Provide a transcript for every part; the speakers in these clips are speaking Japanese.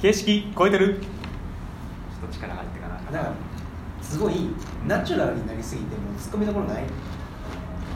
形式超えてる。ちょっと力入ってかな。だからすごいナチュラルになりすぎてもうツッコミどころない。ち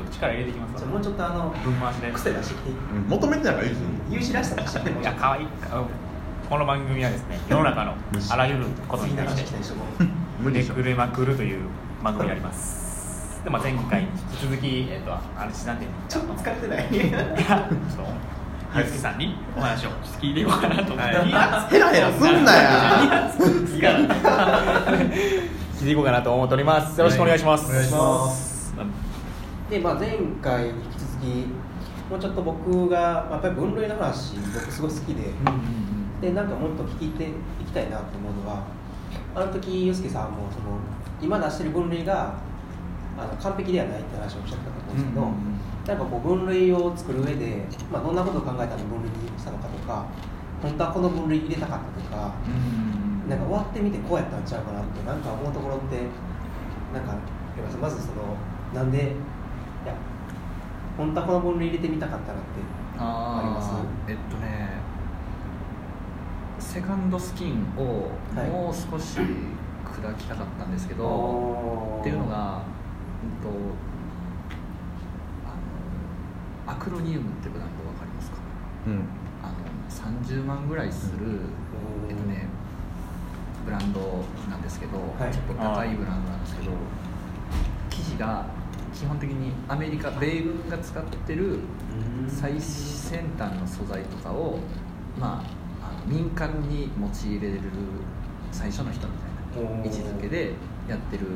ょっと力入れてきます？じゃあもうちょっとあの分回しで。癖出してきて。うん求めてないからいいですよ有志らしさ出していや可愛い。かこの番組はですね 世の中のあらゆることに対して。めくれまくるという番組になります。で、まあ、前回に引き続き、えっとあれなんでちょっと疲れてない？いやちょっとゆうすけさんにお話を聞いていこうかなと思って、はい。ヘラヘラすんなや。聞いていこうかなと思っております。よろしくお願いします、お願いします。で、まあ、前回に引き続きもうちょっと僕が、まあ、やっぱり分類の話僕すごい好きで、でなんかもっと聞いていきたいなと思うのはあの時ユースケさんもその今出してる分類があの完璧ではないって話をおっしゃってたと思うんですけど、うんうんうんなんかこう分類を作る上で、まあ、どんなことを考えたら分類にしたのかとか本当はこの分類入れたかったとか、なんか終わってみてこうやったんちゃうかなってなんか思うところってなんかまずそのなんでいや本当はこの分類入れてみたかったなってあります？えっとねセカンドスキンをはい。もう少し砕きたかったんですけど、おー。っていうのが、うんと、アクロニウムってブランドわかりますか？うん。あの30万ぐらいする、えっとねブランドなんですけど、はい。ちょっと高いブランドなんですけど生地が基本的にアメリカ米軍が使ってる最先端の素材とかを、まあ、あの民間に用いれる最初の人みたいな位置づけでやってる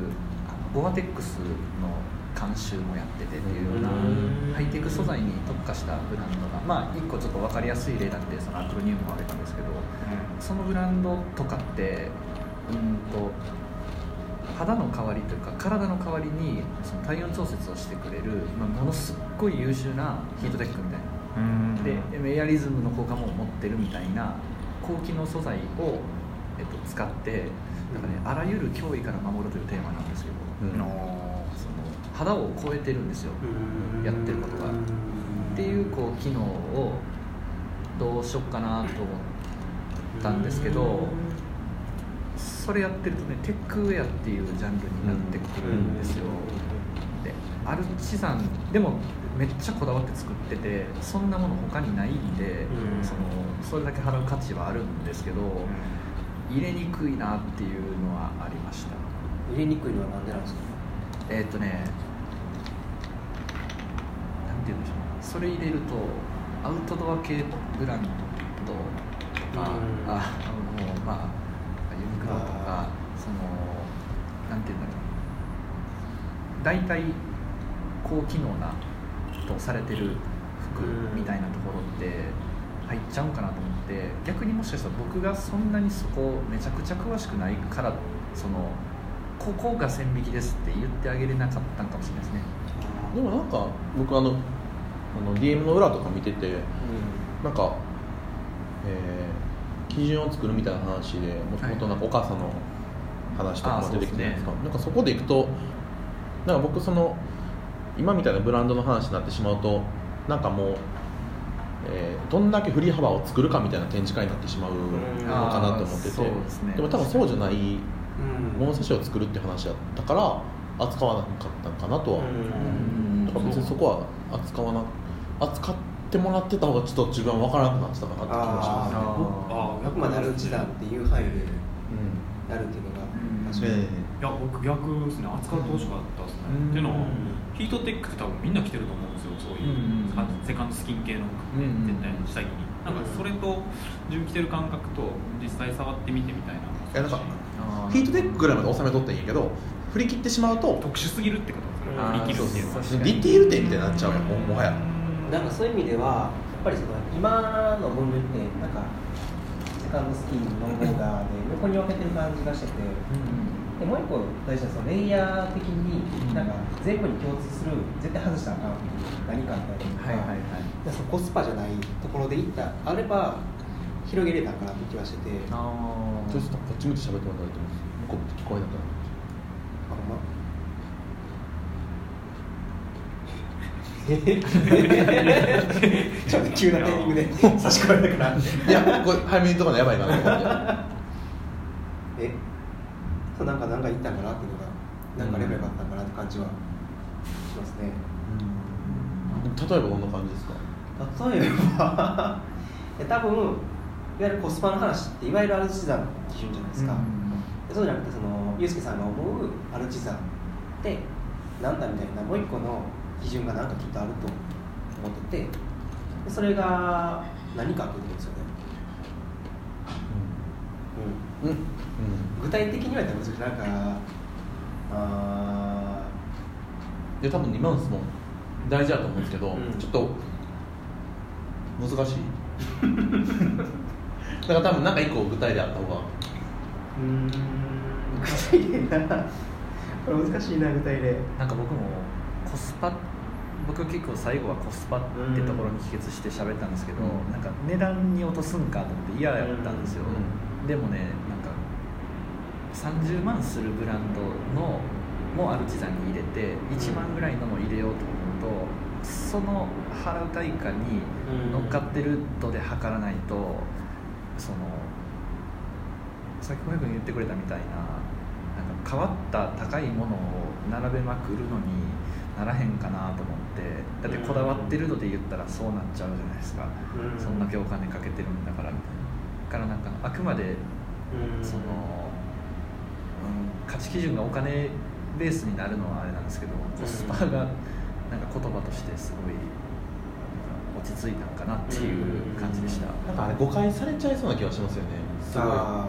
あのボアテックスの監修もやっててっていうようなうん。ハイテク素材に特化したブランドがまあ一個ちょっと分かりやすい例なんでそのアクロニウムを挙げたんですけどそのブランドとかってうんと肌の代わりというか体の代わりにその体温調節をしてくれる、まあ、ものすっごい優秀なヒートテックみたいな。でエアリズムの効果も持ってるみたいな高機能素材を、えっと、使ってなんか、ね、あらゆる脅威から守るというテーマなんですけど、うん肌を超えてるんですよ。やってることが。っていうこう機能をどうしよっかなと思ったんですけどそれやってるとねテックウェアっていうジャンルになってくるんですよ。でアルチザンでもめっちゃこだわって作っててそんなもの他にないんで、うん。そのそれだけ払う価値はあるんですけど入れにくいなっていうのはありました。入れにくいのはなんでなんですか？えーっとねなんて言うんでしょう。それ入れるとアウトドア系ブランドとか、うん。あもうまあユニクロとかあそのなんて言うんだろう。大体高機能なとされてる服うん。みたいなところって入っちゃうんかなと思って逆にもしかしたら僕がそんなにそこめちゃくちゃ詳しくないからそのここが線引きですって言ってあげれなかったんかもしれないですね。でもなんか僕あのあの DM の裏とか見ててなんか、えー基準を作るみたいな話でもともとなんかお母さんの話とかも出てきてるんですか、なんかそこでいくとなんか僕その今みたいなブランドの話になってしまうとなんかもう、えーどんだけ振り幅を作るかみたいな展示会になってしまうのかなと思ってて、ですね。でも多分そうじゃないうん物差しを作るって話だったから扱わなかったんかなとは、うん。だから別にそこは扱わな扱ってもらってた方がちょっと自分は分からなくなってたかなって気がしますね。あああくまでアルチザンっていう範囲でうん。やるっていうのがうん。確かに、いや僕逆ですね。扱ってほしかったですね、うん。っていうのはヒートテックって多分みんな着てると思うんですよそういう、うん。セカンドスキン系の服うん。絶対下着に、なんかそれと自分着てる感覚と実際触ってみてみたいなやなんかあヒートテックぐらいまで収めとっていいんやけど振り切ってしまうと特殊すぎるってことですね。振り切るっていうディティール点みたいになっちゃうよももはや。なんかそういう意味ではやっぱりその今の分類ってなんかセカンドスキンノンボーダーで横に分けてる感じがしててでもう一個大事なのはそのレイヤー的になんか全部に共通する絶対外したらあかん何かあったりとか、はいはいはい。でそのコスパじゃないところでいったあれば広げれたかなって気はしてて。ああちょっとこっち向いて喋ってもらってます向こう聞こえなくなるほんま。ちょっと急なタイミングで差し込まれたから。いやこれ早めにとかのやばいかなと思ってえ？そうなんかなんか言ったんかなっていうのがなんかレベルがあったんかなって感じはしますね。例えばどんな感じですか？例えば。え多分いわゆるコスパの話っていわゆるアルチザンの基準じゃないですか、でそうじゃなくてそのユースケさんが思うアルチザンってなんだみたいなもう一個の基準がなんかきっとあると思っててでそれが何かっていうことですよね、うん。うん、うん、具体的に言われたんかあで多分2万質問大事だと思うんですけど、うん。ちょっと難しい？だから多分なんか一個具体であった方が。ーうーん。具体例な。これ難しいな具体例なんか僕もコスパ僕結構最後はコスパってところに帰結して喋ったんですけど、うん。なんか値段に落とすんかと思って嫌やったんですよ、うでもねなんか30万するブランドのもアルチザンに入れて1万ぐらいのも入れようと思うとその払う対価に乗っかってるとで測らないとそのさっき小君言ってくれたみたいななんか変わった高いものを並べまくるのにならへんかなと思ってだってこだわってるので言ったらそうなっちゃうじゃないですか、うん。そんだけお金かけてるんだからみたいな。だからなんかあくまでうん。その、うん、価値基準がお金ベースになるのはあれなんですけどコスパがなんか言葉としてすごい落ち着いたのかなっていう感じでした、なんかあれ誤解されちゃいそうな気がしますよね。すごい。あ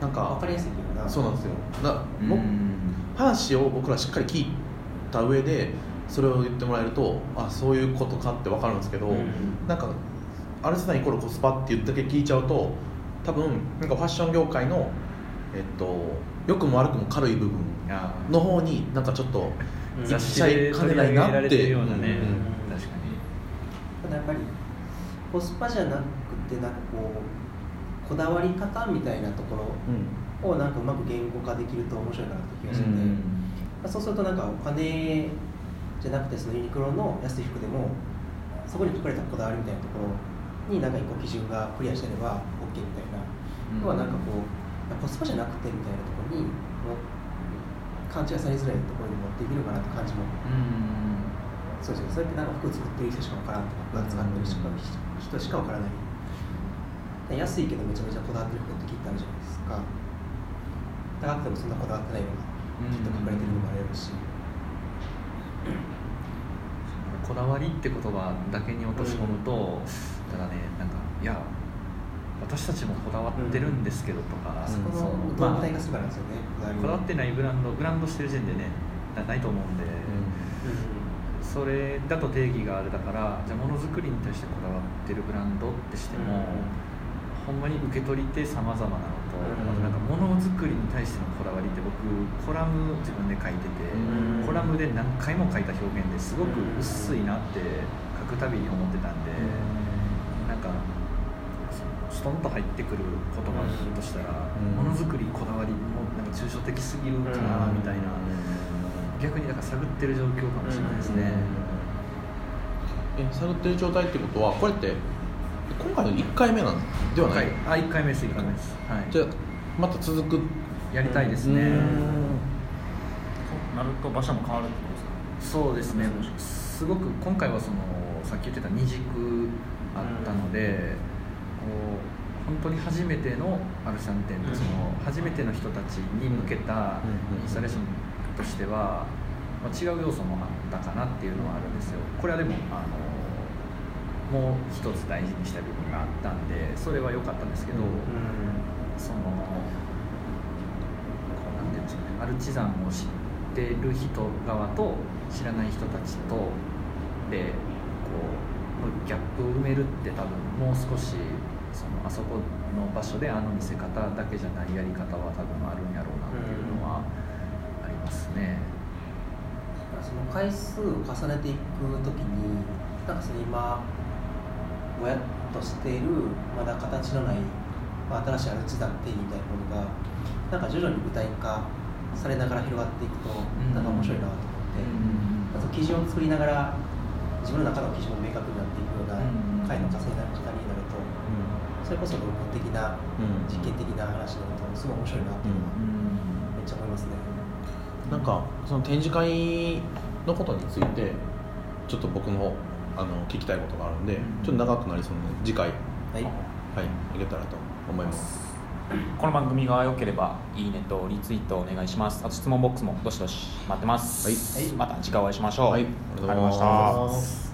なんー分かかりやすいけどな。そうなんですよ。なうん。も話を僕らしっかり聞いた上でそれを言ってもらえるとあそういうことかって分かるんですけど、うん。なんかアルセナイコールコスパって言ったけ聞いちゃうと多分なんかファッション業界のえっと良くも悪くも軽い部分の方になんかちょっとうん雑誌で取り上げられてね、うんうんやっぱりコスパじゃなくてなんかこうこだわり方みたいなところをなんかうまく言語化できると面白いかなって気がしてて、うん。まあそうするとなんかお金じゃなくてそのユニクロの安い服でもそこに書かれたこだわりみたいなところになんか一個基準がクリアしてれば OK みたいな、要はなんかこうコスパじゃなくてみたいなところに勘違いされづらいところに持っていけるかなって感じもうんそうですね、そうやってなんか服作ってる人しかわからんとか、服使ってる人人しかわからない。安いけどめちゃめちゃこだわってる服ってきっとあるじゃないですか。高くてもそんなこだわってないのがきっと書かれてるのもあるし。こだわりって言葉だけに落とし込むと、ただねなんかいや私たちもこだわってるんですけどとか、そこの体化するかなんですよね、こだわりこだわってないブランドブランドしてる時点でねなないと思うんで、それだと定義があれだからじゃあものづくりに対してこだわってるブランドってしても、ほんまに受け取り手様々なのと、うん。あとなんかものづくりに対してのこだわりって僕コラム自分で書いてて、うん。コラムで何回も書いた表現ですごく薄いなって書くたびに思ってたんで、なんかストンと入ってくる言葉としたらうん。ものづくりこだわりもなんか抽象的すぎるかなみたいな、逆になんか探ってる状況かもしれないですね。え探ってる状態ってことはこれって今回の1回目なんではない、はい、あ1回目です1回目です、はい、じゃあまた続く。やりたいですね。なると場所も変わるってことですかそうですねすごく今回はそのさっき言ってた二軸あったので、こう本当に初めてのアルシャン店で、うん。その初めての人たちに向けたうん。インスタレーションとしては、まあ、違う要素もあったかなっていうのはあるんですよ。これはでもあのもう一つ大事にした部分があったんでそれは良かったんですけど、そのこうなんていうんですかね。アルチザンを知ってる人側と知らない人たちとでこうギャップを埋めるって多分もう少しそのあそこの場所であの見せ方だけじゃないやり方は多分あるんやろうなっていうのはありますね。その回数を重ねていくときに、なんかその今、ぼやっとしている、まだ形のない、まあ、新しいアルチザン定義みたいなものが、なんか徐々に具体化されながら広がっていくと、んなんか面白いなと思って、まず基準を作りながら、自分の中の基準も明確になっていくような回の稼ぎ方になると、それこそ論文的な実験的な話になるとすごい面白いなっていうのはめっちゃ思いますね。なんかその展示会のことについてちょっと僕のあの聞きたいことがあるんで、ちょっと長くなりそうなので次回はい、はいいけたらと思います。この番組が良ければいいねとリツイートお願いします。あと質問ボックスもどしどし待ってます、はい。また次回お会いしましょう、はい。ありがとうございます。ありがとうございました